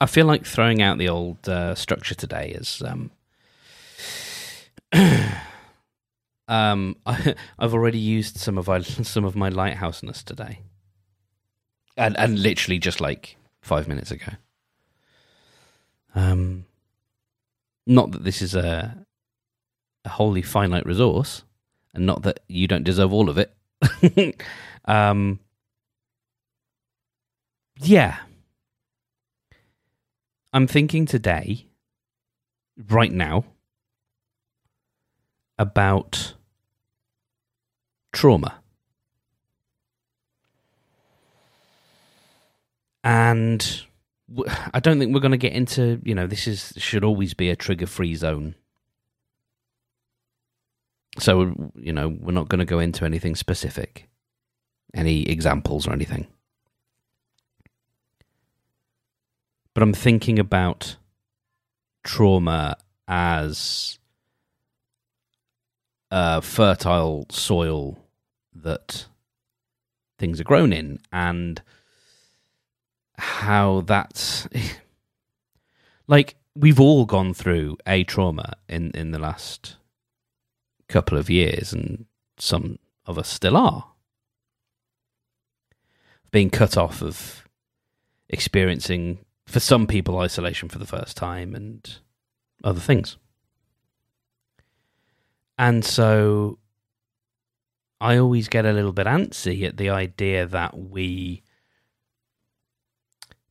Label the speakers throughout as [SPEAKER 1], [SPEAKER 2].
[SPEAKER 1] I feel like throwing out the old uh, structure today is um, um I, I've already used some of my some of my lighthouseness today, and and literally just like five minutes ago. Um, not that this is a a wholly finite resource, and not that you don't deserve all of it. um, yeah, I'm thinking today, right now, about trauma. And I don't think we're going to get into, you know, this is should always be a trigger free zone. So, you know, we're not going to go into anything specific, any examples or anything. But I'm thinking about trauma as a fertile soil that things are grown in and how that's like we've all gone through a trauma in in the last couple of years and some of us still are. Being cut off of experiencing for some people, isolation for the first time and other things. And so I always get a little bit antsy at the idea that we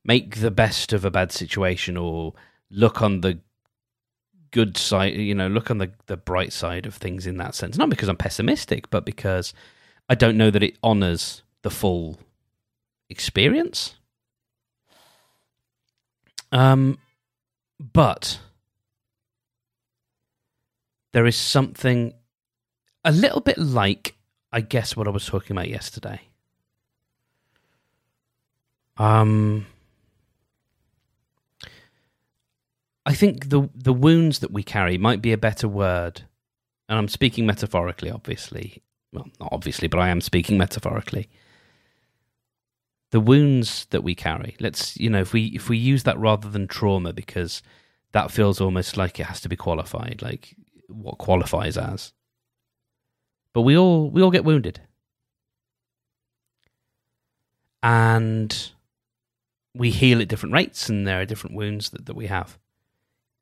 [SPEAKER 1] make the best of a bad situation or look on the good side, you know, look on the, the bright side of things in that sense. Not because I'm pessimistic, but because I don't know that it honors the full experience. Um, but there is something a little bit like, I guess, what I was talking about yesterday. Um, I think the the wounds that we carry might be a better word, and I'm speaking metaphorically, obviously. Well, not obviously, but I am speaking metaphorically the wounds that we carry. Let's you know if we if we use that rather than trauma because that feels almost like it has to be qualified, like what qualifies as. But we all we all get wounded. And we heal at different rates and there are different wounds that, that we have.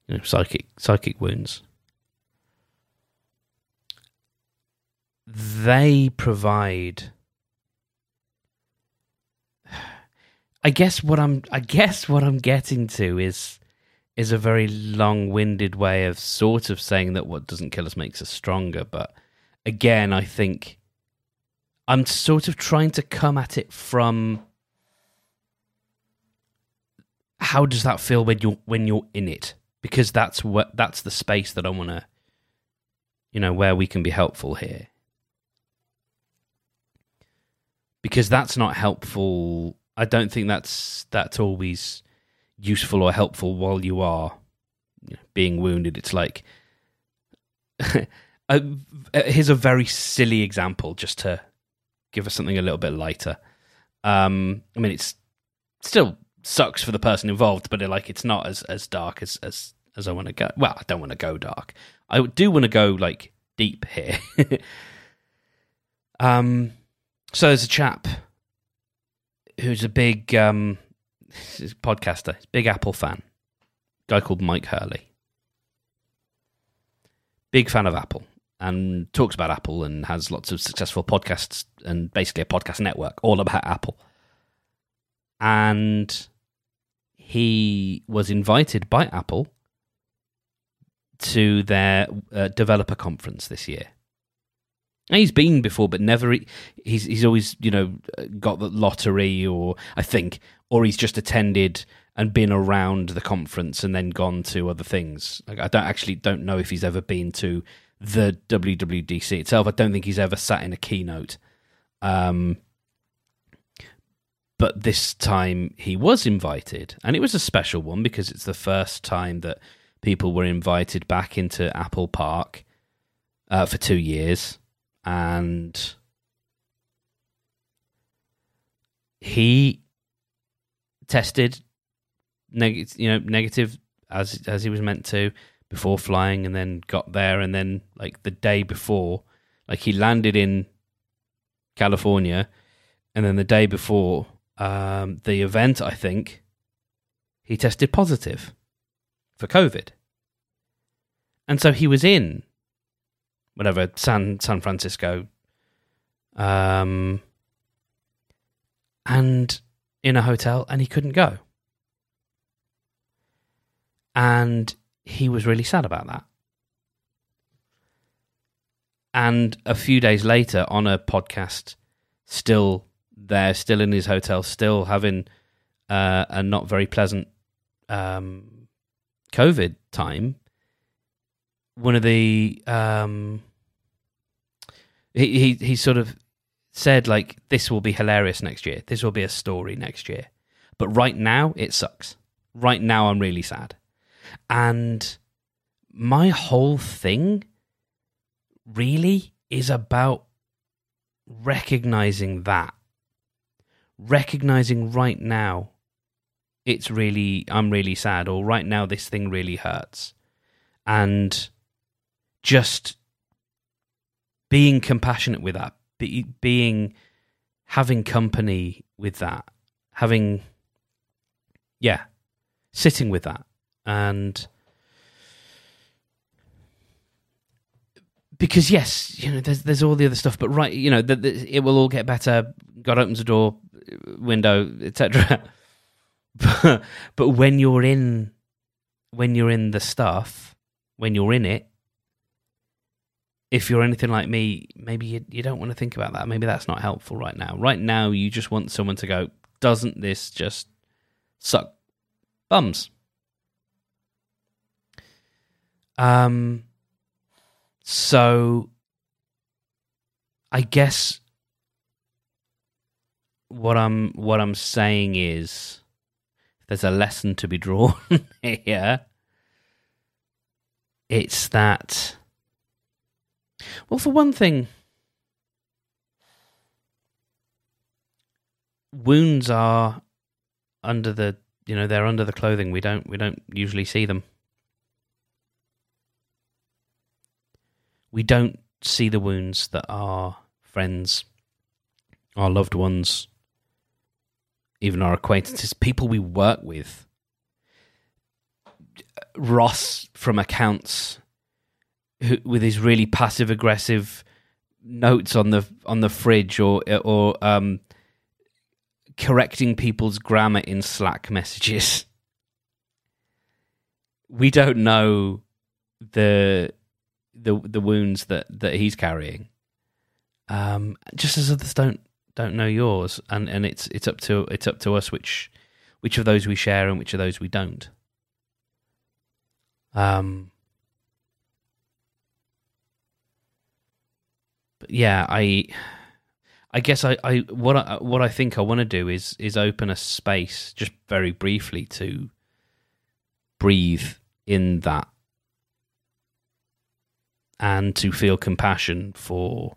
[SPEAKER 1] You know, psychic psychic wounds. They provide I guess what I'm I guess what I'm getting to is is a very long-winded way of sort of saying that what doesn't kill us makes us stronger, but again, I think I'm sort of trying to come at it from how does that feel when you're when you're in it? Because that's what that's the space that I want to you know where we can be helpful here. Because that's not helpful I don't think that's that's always useful or helpful while you are being wounded. It's like here's a very silly example just to give us something a little bit lighter. Um, I mean, it's still sucks for the person involved, but it, like it's not as as dark as as as I want to go. Well, I don't want to go dark. I do want to go like deep here. um, so there's a chap who's a big um, podcaster, big Apple fan, guy called Mike Hurley. Big fan of Apple and talks about Apple and has lots of successful podcasts and basically a podcast network all about Apple. And he was invited by Apple to their uh, developer conference this year. He's been before, but never. He's he's always you know got the lottery, or I think, or he's just attended and been around the conference and then gone to other things. Like I don't actually don't know if he's ever been to the WWDC itself. I don't think he's ever sat in a keynote. Um, but this time he was invited, and it was a special one because it's the first time that people were invited back into Apple Park uh, for two years and he tested negative, you know, negative as as he was meant to before flying, and then got there, and then like the day before, like he landed in California, and then the day before um, the event, I think he tested positive for COVID, and so he was in whatever San San Francisco, um, and in a hotel, and he couldn't go, and he was really sad about that. And a few days later, on a podcast, still there, still in his hotel, still having uh, a not very pleasant um, COVID time, one of the um, he, he he sort of said like this will be hilarious next year. This will be a story next year. But right now it sucks. Right now I'm really sad. And my whole thing really is about recognizing that. Recognizing right now it's really I'm really sad or right now this thing really hurts. And just being compassionate with that, be, being having company with that, having yeah, sitting with that, and because yes, you know, there's there's all the other stuff, but right, you know, the, the, it will all get better. God opens the door, window, etc. but, but when you're in, when you're in the stuff, when you're in it, if you're anything like me, maybe you, you don't want to think about that. Maybe that's not helpful right now. Right now, you just want someone to go, doesn't this just suck bums? Um, so I guess what I'm what I'm saying is there's a lesson to be drawn here. It's that well, for one thing, wounds are under the you know they're under the clothing. We don't we don't usually see them. We don't see the wounds that our friends, our loved ones, even our acquaintances, people we work with. Ross from accounts who, with his really passive aggressive notes on the on the fridge or or um, correcting people's grammar in Slack messages. We don't know the the the wounds that that he's carrying. Um, just as others don't don't know yours, and and it's it's up to it's up to us which which of those we share and which of those we don't. Um, yeah, I I guess I, I what I what I think I want to do is is open a space just very briefly to breathe in that and to feel compassion for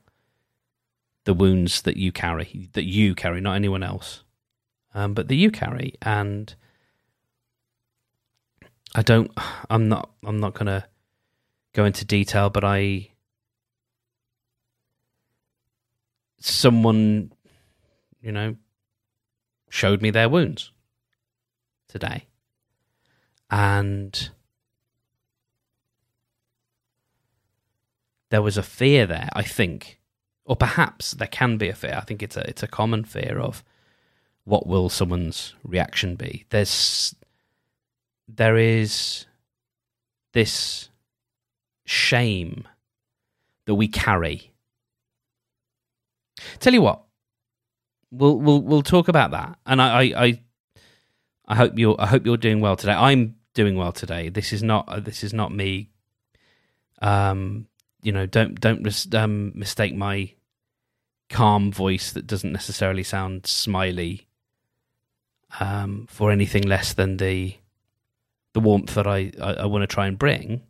[SPEAKER 1] the wounds that you carry that you carry not anyone else um, but that you carry. And I don't I'm not I'm not to go into detail but I someone, you know, showed me their wounds today. And there was a fear there, I think. Or perhaps there can be a fear. I think it's a it's a common fear of what will someone's reaction be. There's there is this shame that we carry Tell you what, we'll we'll we'll talk about that, and I I I, hope you're I hope you're doing well today. I'm doing well today. This is not this is not me. Um, you know, don't don't mis- um, mistake my calm voice that doesn't necessarily sound smiley um, for anything less than the the warmth that I I, I want to try and bring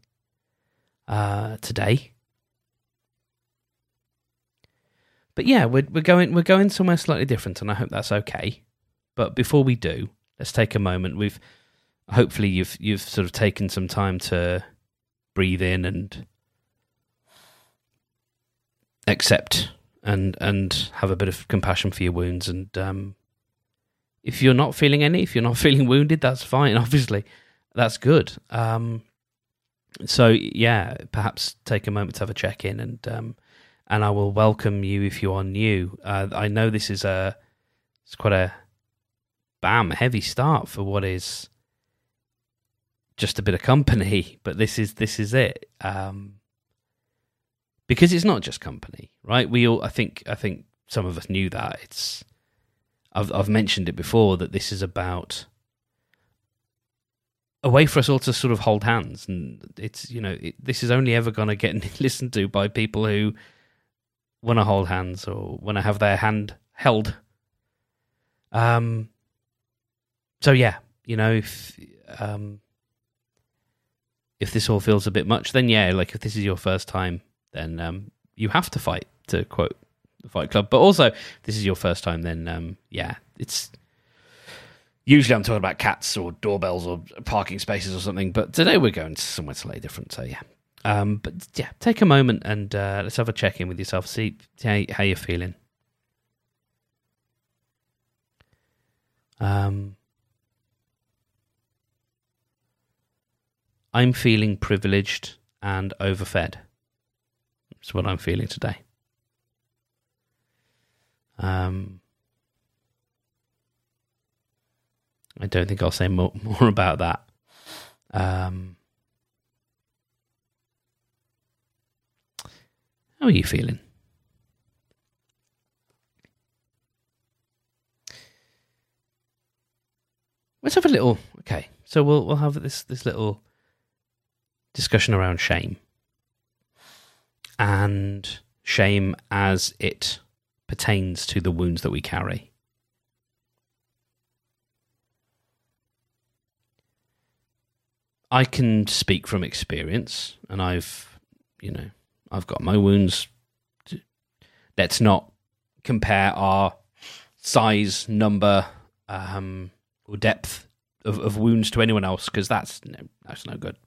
[SPEAKER 1] uh, today. But yeah, we're we're going we're going somewhere slightly different, and I hope that's okay. But before we do, let's take a moment. We've hopefully you've you've sort of taken some time to breathe in and accept and and have a bit of compassion for your wounds and um, if you're not feeling any if you're not feeling wounded that's fine obviously that's good um, so yeah perhaps take a moment to have a check in and um, and I will welcome you if you are new uh, I know this is a it's quite a bam heavy start for what is just a bit of company, but this is this is it. Um, because it's not just company, right? We all, I think, I think some of us knew that. It's, I've I've mentioned it before that this is about a way for us all to sort of hold hands, and it's you know it, this is only ever going to get listened to by people who want to hold hands or want to have their hand held. Um. So yeah, you know, if um, if this all feels a bit much, then yeah, like if this is your first time, then um, you have to fight. To quote the Fight Club, but also if this is your first time, then um, yeah, it's usually I'm talking about cats or doorbells or parking spaces or something. But today we're going somewhere slightly different. So yeah, um, but yeah, take a moment and uh, let's have a check in with yourself. See how, how you're feeling. Um, I'm feeling privileged and overfed. That's what I'm feeling today. Um, I don't think I'll say more, more about that. Um, how are you feeling? Let's have a little. Okay, so we'll we'll have this this little discussion around shame and shame as it pertains to the wounds that we carry. I can speak from experience, and I've, you know, I've got my wounds. Let's not compare our size, number, um, or depth of, of wounds to anyone else because that's no, that's no good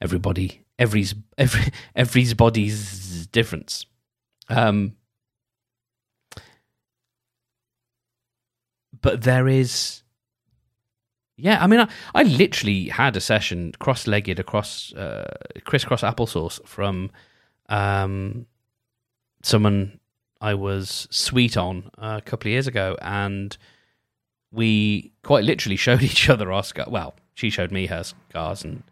[SPEAKER 1] everybody every's every every's body's difference. Um, but there is, yeah. I mean, I, I literally had a session cross-legged across uh, crisscross applesauce from um, someone I was sweet on a couple of years ago, and we quite literally showed each other our scars. Well, she showed me her scars, and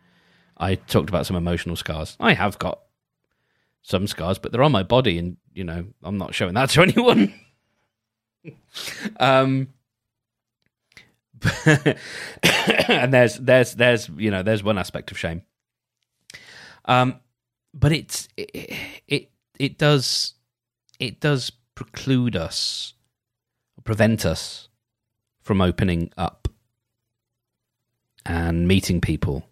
[SPEAKER 1] I talked about some emotional scars. I have got some scars, but they're on my body, and you know I'm not showing that to anyone. um, and there's there's there's you know there's one aspect of shame. Um, but it's it, it it does it does preclude us, prevent us from opening up and meeting people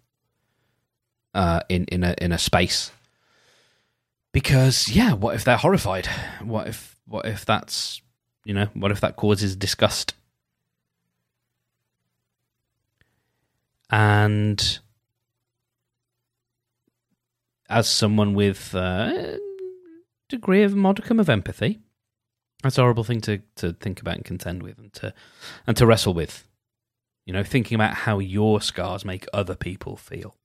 [SPEAKER 1] uh, in in a in a space. Because yeah, what if they're horrified? What if what if that's you know what if that causes disgust? And as someone with a degree of modicum of empathy, that's a horrible thing to, to think about and contend with and to and to wrestle with. You know, thinking about how your scars make other people feel.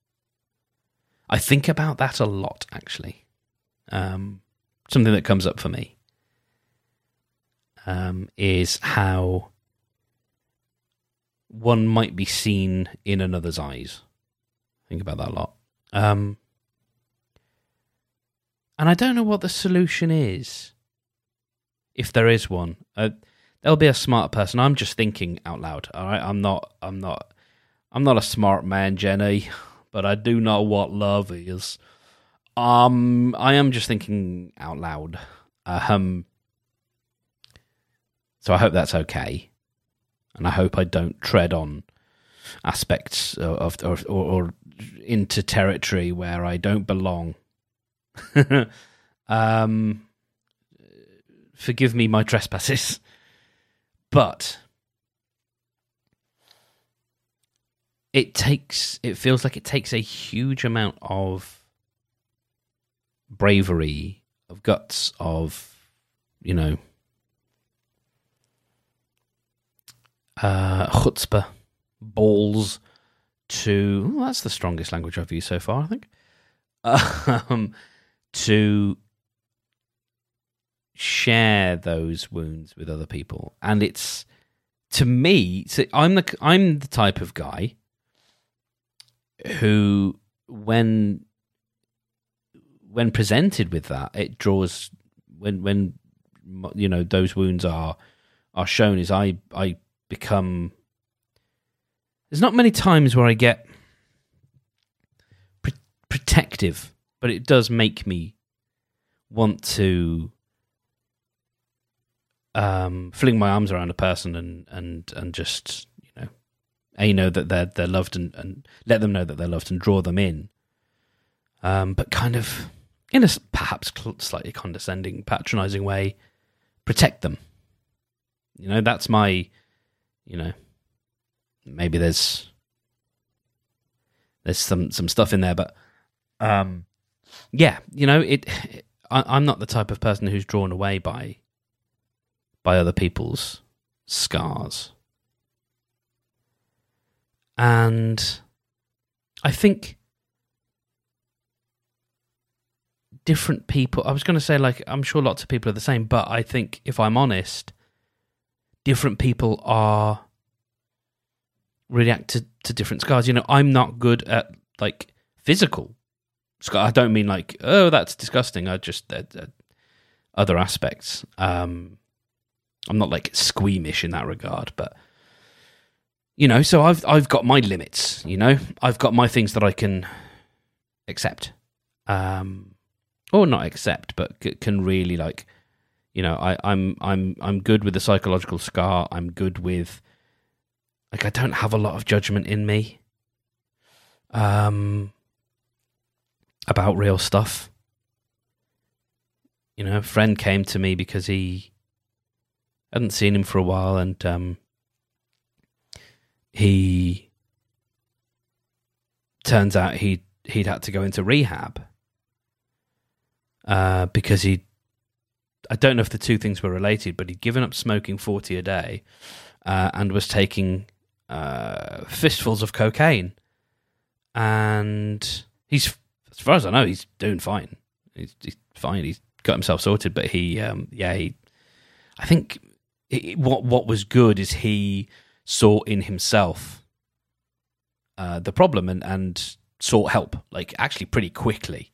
[SPEAKER 1] I think about that a lot, actually. Um, something that comes up for me um, is how one might be seen in another's eyes. Think about that a lot. Um, and I don't know what the solution is, if there is one. Uh, there'll be a smart person. I'm just thinking out loud. All right, I'm not. I'm not. I'm not a smart man, Jenny but I do know what love is. Um, I am just thinking out loud. Um, so I hope that's okay, and I hope I don't tread on aspects of, of or, or into territory where I don't belong. um, forgive me my trespasses, but it takes it feels like it takes a huge amount of bravery, of guts, of you know, uh, chutzpah, balls to. Well, that's the strongest language I've used so far, I think. Um, to share those wounds with other people, and it's to me. So I'm the I'm the type of guy who, when when presented with that, it draws when when you know those wounds are are shown. Is I I become there's not many times where I get pr- protective, but it does make me want to um, fling my arms around a person and and and just you know, a know that they're they're loved and, and let them know that they're loved and draw them in. Um, but kind of in a perhaps slightly condescending, patronizing way, protect them. You know, that's my, you know, maybe there's there's some some stuff in there, but um, yeah, you know, it. it I, I'm not the type of person who's drawn away by by other people's scars, and I think different people. I was going to say like I'm sure lots of people are the same, but I think if I'm honest, different people are react to, to different scars. You know, I'm not good at like physical scar. I don't mean like oh that's disgusting. I just uh, uh, other aspects. Um, I'm not like squeamish in that regard, but you know, so I've I've got my limits. You know, I've got my things that I can accept, um, or not accept, but c- can really like. You know, I, I'm I'm I'm good with the psychological scar. I'm good with like I don't have a lot of judgment in me um about real stuff. You know, a friend came to me because he hadn't seen him for a while and um he turns out he he'd had to go into rehab uh, because he I don't know if the two things were related, but he'd given up smoking forty a day uh, and was taking uh, fistfuls of cocaine, and he's as far as I know, he's doing fine. He's, he's fine. He's got himself sorted, but he, um, yeah, he. I think it, what what was good is he saw in himself uh, the problem and and sought help, like actually pretty quickly.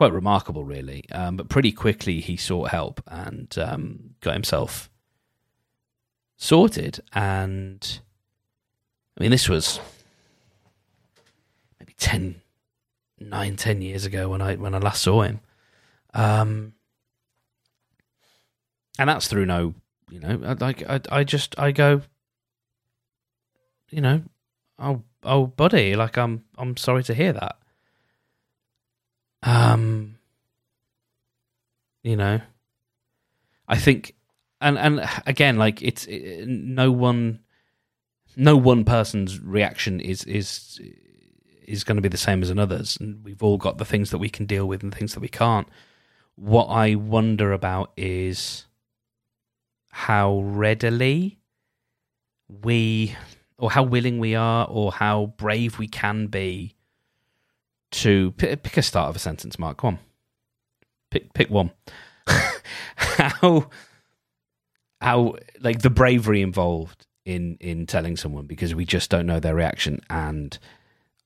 [SPEAKER 1] Quite remarkable, really. Um, but pretty quickly he sought help and um, got himself sorted and I mean, this was maybe 10, 9, 10 years ago when I when I last saw him. Um, and that's through no, you know, like I, I just I go, you know, oh oh buddy, like I'm I'm sorry to hear that. Um, you know, I think, and and again, like it's it, no one no one person's reaction is is is going to be the same as another's, and we've all got the things that we can deal with and things that we can't. What I wonder about is how readily we, or how willing we are, or how brave we can be to pick, a start of a sentence. Mark, come on, pick pick one. how how like the bravery involved in in telling someone because we just don't know their reaction and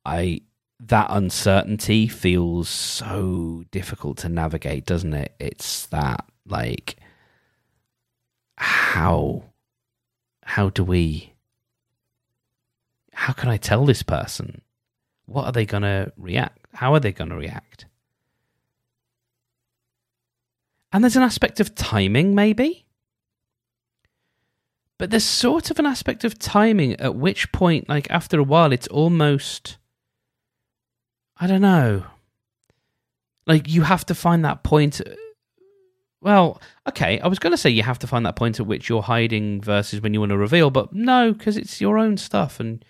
[SPEAKER 1] i that uncertainty feels so difficult to navigate doesn't it it's that like how how do we how can i tell this person what are they going to react how are they going to react and there's an aspect of timing maybe but there's sort of an aspect of timing at which point, like after a while, it's almost. I don't know. Like you have to find that point. Well, okay, I was going to say you have to find that point at which you're hiding versus when you want to reveal, but no, because it's your own stuff and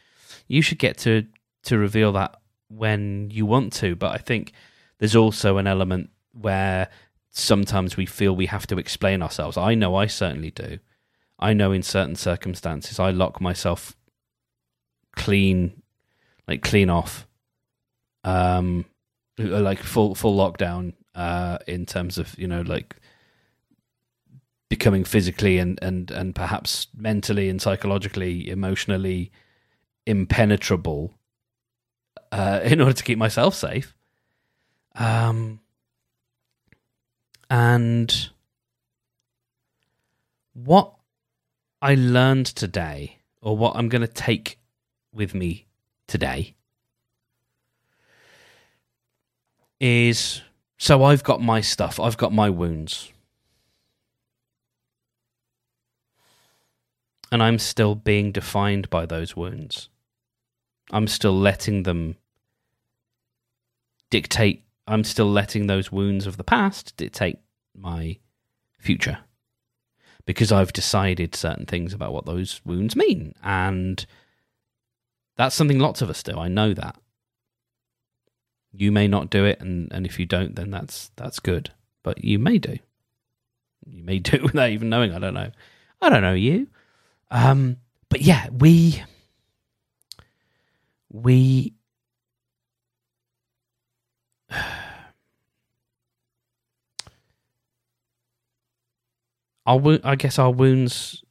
[SPEAKER 1] you should get to to reveal that when you want to, but I think there's also an element where sometimes we feel we have to explain ourselves. I know I certainly do. I know in certain circumstances I lock myself clean, like clean off, um, like full full lockdown uh, in terms of you know like becoming physically and and and perhaps mentally and psychologically, emotionally impenetrable uh, in order to keep myself safe. Um, and what I learned today, or what I'm going to take with me today, is so I've got my stuff, I've got my wounds. And I'm still being defined by those wounds. I'm still letting them dictate, I'm still letting those wounds of the past dictate my future because I've decided certain things about what those wounds mean. And that's something lots of us do. I know that. You may not do it, and, and if you don't, then that's that's good. But you may do. You may do it without even knowing. I don't know. I don't know you. Um, but yeah, we we our I guess our wounds,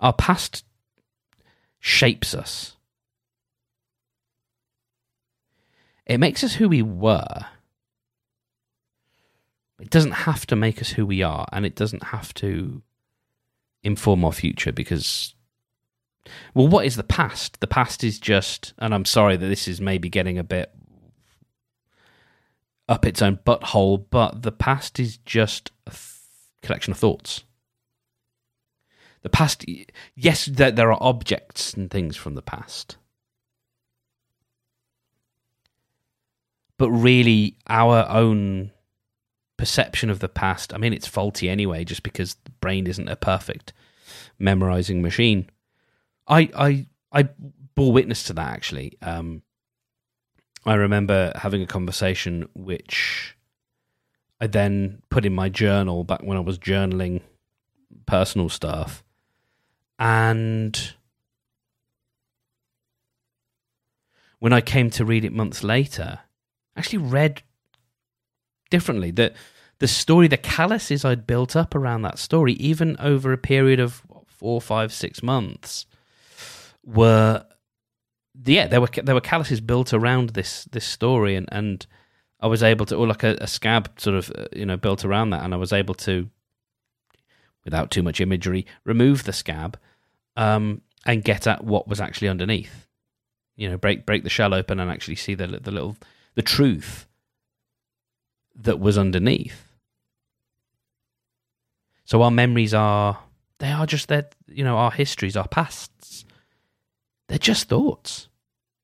[SPEAKER 1] our past shapes us. It makes us who we were. It doesn't have to make us who we are, and it doesn't have to inform our future because well what is the past the past is just and i'm sorry that this is maybe getting a bit up its own butthole, but the past is just a th- collection of thoughts. The past, yes, there, there are objects and things from the past. But really, our own perception of the past, I mean, it's faulty anyway, just because the brain isn't a perfect memorizing machine. I, I, I bore witness to that actually. Um, I remember having a conversation which I then put in my journal back when I was journaling personal stuff. And when I came to read it months later, I actually read differently. That the story, the calluses I'd built up around that story, even over a period of four, five, six months, were yeah, there were there were calluses built around this this story, and and I was able to, or like a, a scab sort of uh, you know built around that, and I was able to, without too much imagery, remove the scab, um, and get at what was actually underneath. You know, break break the shell open and actually see the the little the truth that was underneath. So our memories are they are just that you know our histories, our pasts. They're just thoughts.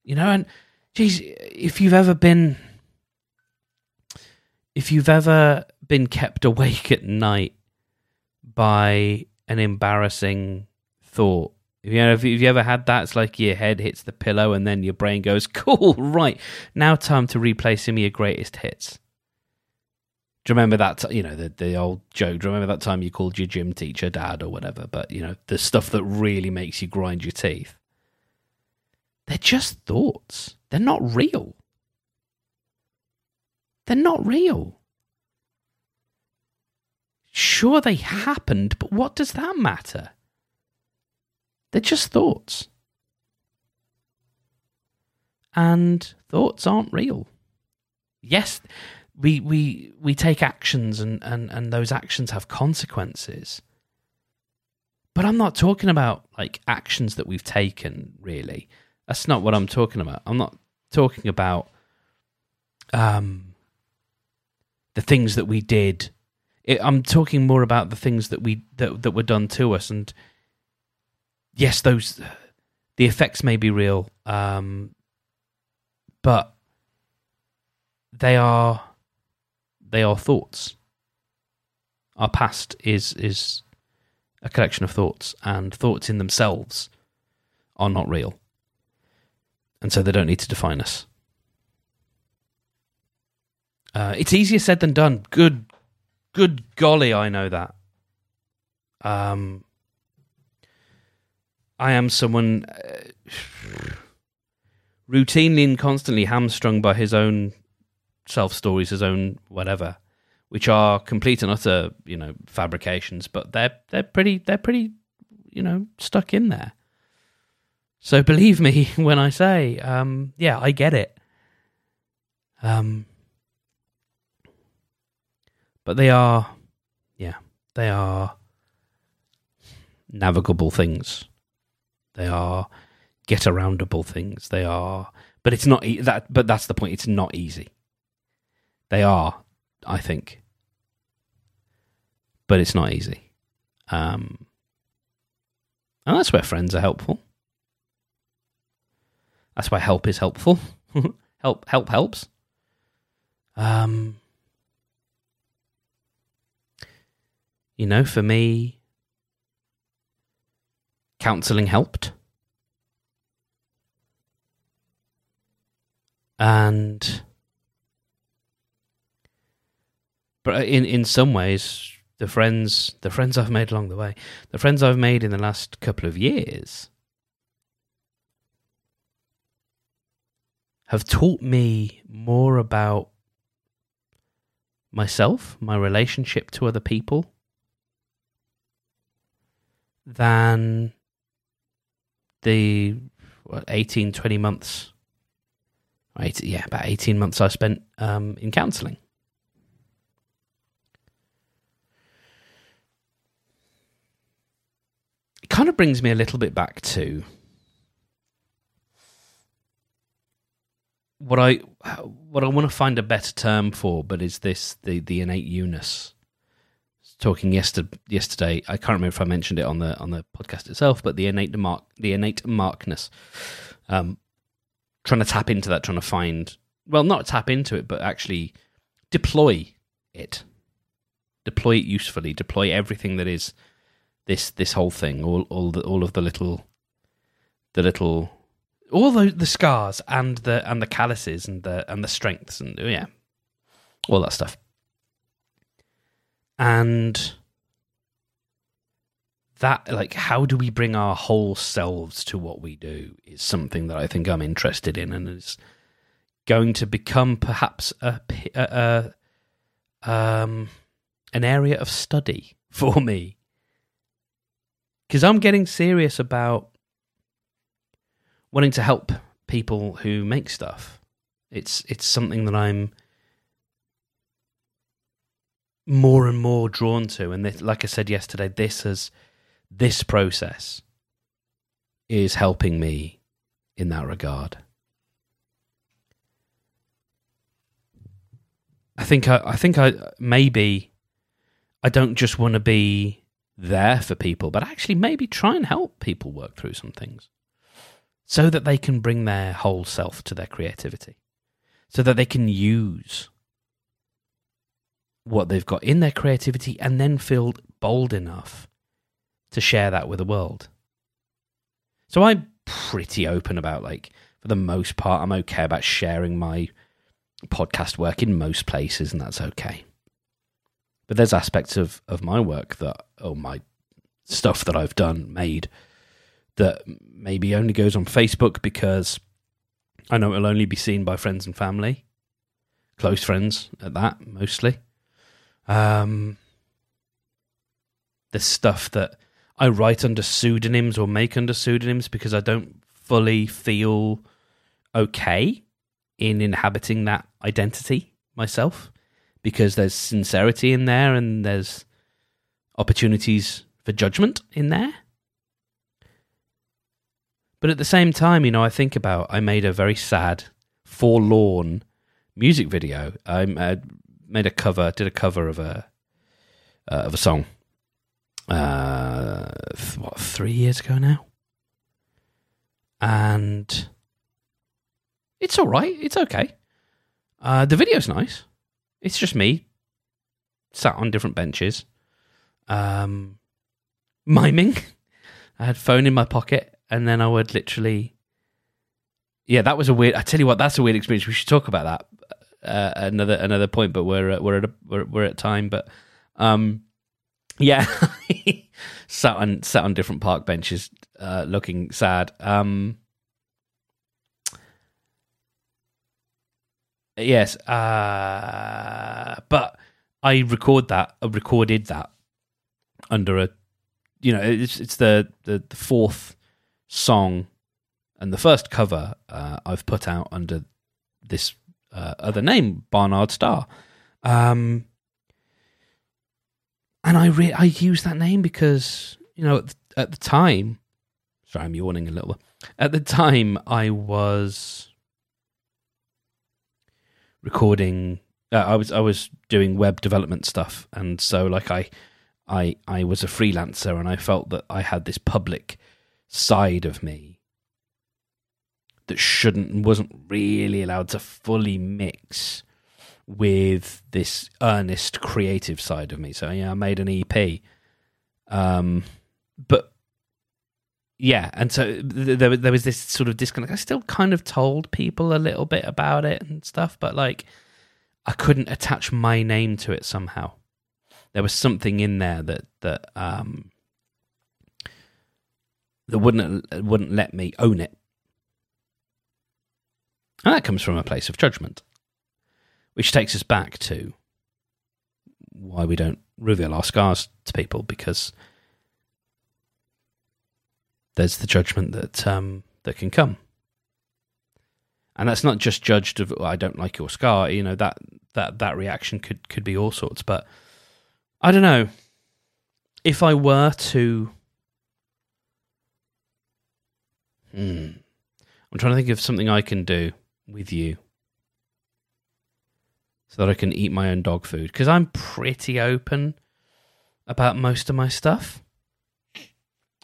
[SPEAKER 1] You know, and geez, if you've ever been, if you've ever been kept awake at night by an embarrassing thought, you know, if you ever had that, it's like your head hits the pillow and then your brain goes, "Cool, right now, time to replay some of your greatest hits." Do you remember that? You know the the old joke. Do you remember that time you called your gym teacher dad or whatever? But you know the stuff that really makes you grind your teeth. They're just thoughts. They're not real. They're not real. Sure, they happened, but what does that matter? They're just thoughts. And thoughts aren't real. Yes, we we we take actions and, and, and those actions have consequences. But I'm not talking about like actions that we've taken, really. That's not what I'm talking about. I'm not talking about um, the things that we did. It, I'm talking more about the things that we that that were done to us. And yes, those the effects may be real, um, but they are they are thoughts. Our past is is a collection of thoughts, and thoughts in themselves are not real. And so they don't need to define us. Uh, it's easier said than done. Good, good golly, I know that. Um, I am someone uh, routinely and constantly hamstrung by his own self stories, his own whatever, which are complete and utter, you know, fabrications. But they're they're pretty they're pretty, you know, stuck in there. So believe me when I say, um, yeah, I get it. Um, but they are, yeah, they are navigable things. They are get aroundable things. They are, but it's not e- that. But that's the point. It's not easy. They are, I think, but it's not easy. Um, and that's where friends are helpful. That's why help is helpful. help, help helps. Um, you know, for me, counseling helped. And but in in some ways the friends the friends I've made along the way, the friends I've made in the last couple of years have taught me more about myself, my relationship to other people, than the what, 18, 20 months. Right, yeah, about 18 months I spent um, in counselling. It kind of brings me a little bit back to what I what I want to find a better term for, but is this the the innate you-ness? Talking yesterday, yesterday, I can't remember if I mentioned it on the on the podcast itself, but the innate mark, the innate markness, um, trying to tap into that, trying to find, well, not tap into it, but actually deploy it, deploy it usefully, deploy everything that is this this whole thing, all all the all of the little, the little all the the scars and the and the calluses and the and the strengths and yeah, all that stuff. And that like how do we bring our whole selves to what we do is something that I think I'm interested in and is going to become perhaps a, a, a um an area of study for me because I'm getting serious about wanting to help people who make stuff. It's it's something that I'm more and more drawn to, and this, like I said yesterday, this has this process is helping me in that regard. I think I, I think I maybe I don't just want to be there for people, but actually maybe try and help people work through some things so that they can bring their whole self to their creativity, so that they can use what they've got in their creativity and then feel bold enough to share that with the world. So I'm pretty open about, like, for the most part, I'm okay about sharing my podcast work in most places, and that's okay. But there's aspects of, of my work that, or my stuff that I've done, made, that maybe only goes on Facebook because I know it'll only be seen by friends and family, close friends at that mostly. Um, the stuff that I write under pseudonyms or make under pseudonyms because I don't fully feel okay in inhabiting that identity myself because there's sincerity in there and there's opportunities for judgment in there. But at the same time, you know, I think about I made a very sad, forlorn music video. I, made a cover, did a cover of a uh, of a song. Uh, th- what three years ago now, and it's all right. It's okay. Uh, the video's nice. It's just me sat on different benches, um, miming. I had phone in my pocket and then I would literally, yeah, that was a weird. I tell you what, that's a weird experience. We should talk about that uh, another another point, but we're uh, we're at a, we're, we're at time. But um, yeah, sat on sat on different park benches, uh, looking sad. Um, yes, uh, but I record that. I recorded that under a, you know, it's it's the the, the fourth song and the first cover uh, I've put out under this uh, other name, Barnard Star. Um, and I re- I use that name because you know at the, at the time, sorry, I'm yawning a little. At the time, I was recording. Uh, I was I was doing web development stuff, and so like I I I was a freelancer, and I felt that I had this public side of me that shouldn't and wasn't really allowed to fully mix with this earnest creative side of me. So yeah, I made an EP. Um, but yeah, and so there there was this sort of disconnect. I still kind of told people a little bit about it and stuff, but like I couldn't attach my name to it somehow. There was something in there that that um that wouldn't wouldn't let me own it. And that comes from a place of judgment, which takes us back to why we don't reveal our scars to people because there's the judgment that um, that can come, and that's not just judged of oh, I don't like your scar. You know that that that reaction could could be all sorts, but I don't know if I were to. Hmm, I'm trying to think of something I can do with you so that I can eat my own dog food because I'm pretty open about most of my stuff.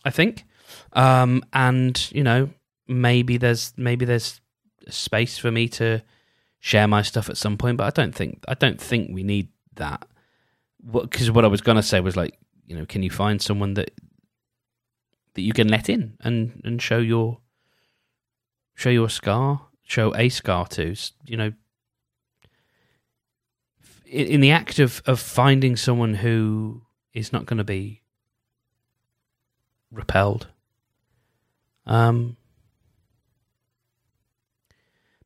[SPEAKER 1] I think, um, and you know, maybe there's maybe there's space for me to share my stuff at some point, but I don't think I don't think we need that. Because what, what I was gonna say was like, you know, can you find someone that that you can let in and and show your show your scar show a scar to. You know, in, the act of, of finding someone who is not going to be repelled, um,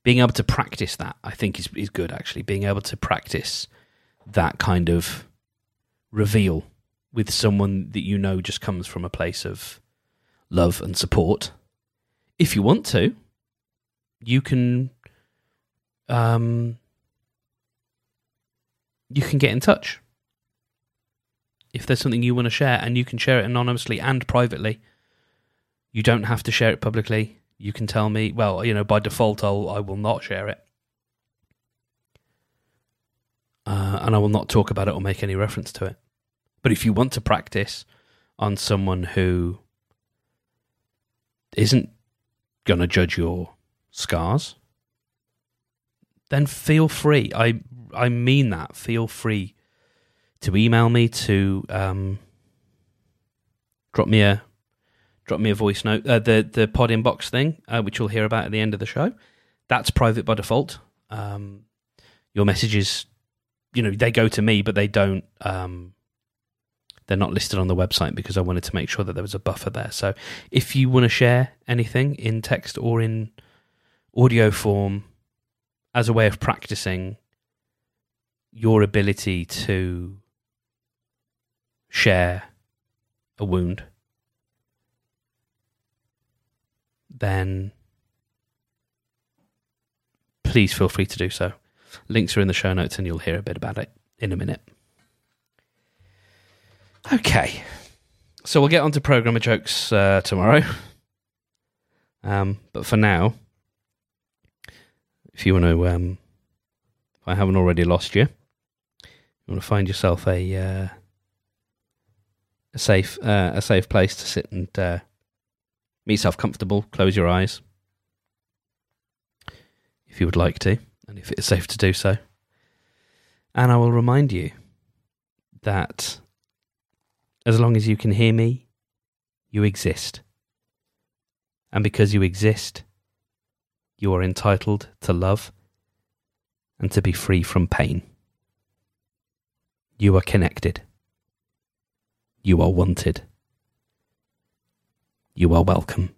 [SPEAKER 1] being able to practice that, I think, is is good. Actually, being able to practice that kind of reveal with someone that you know just comes from a place of love and support. If you want to, you can um you can get in touch. If there's something you want to share and you can share it anonymously and privately you don't have to share it publicly. You can tell me well you know by default I'll, i will not share it. Uh, and i will not talk about it or make any reference to it. But if you want to practice on someone who isn't going to judge your scars, then feel free. I I mean that. Feel free to email me to um, drop me a drop me a voice note. Uh, the the pod inbox thing, uh, which you'll hear about at the end of the show, that's private by default. Um, your messages, you know, they go to me, but they don't. Um, they're not listed on the website because I wanted to make sure that there was a buffer there. So if you want to share anything in text or in audio form as a way of practicing your ability to share a wound, then please feel free to do so. Links are in the show notes and you'll hear a bit about it in a minute. Okay. So we'll get on to programmer jokes uh, tomorrow. Um, but for now, if you want to, um, if I haven't already lost you, you want to find yourself a uh, a safe uh, a safe place to sit and uh, make yourself comfortable. Close your eyes if you would like to, and if it's safe to do so. And I will remind you that as long as you can hear me, you exist. And because you exist, you are entitled to love and to be free from pain. You are connected. You are wanted. You are welcome.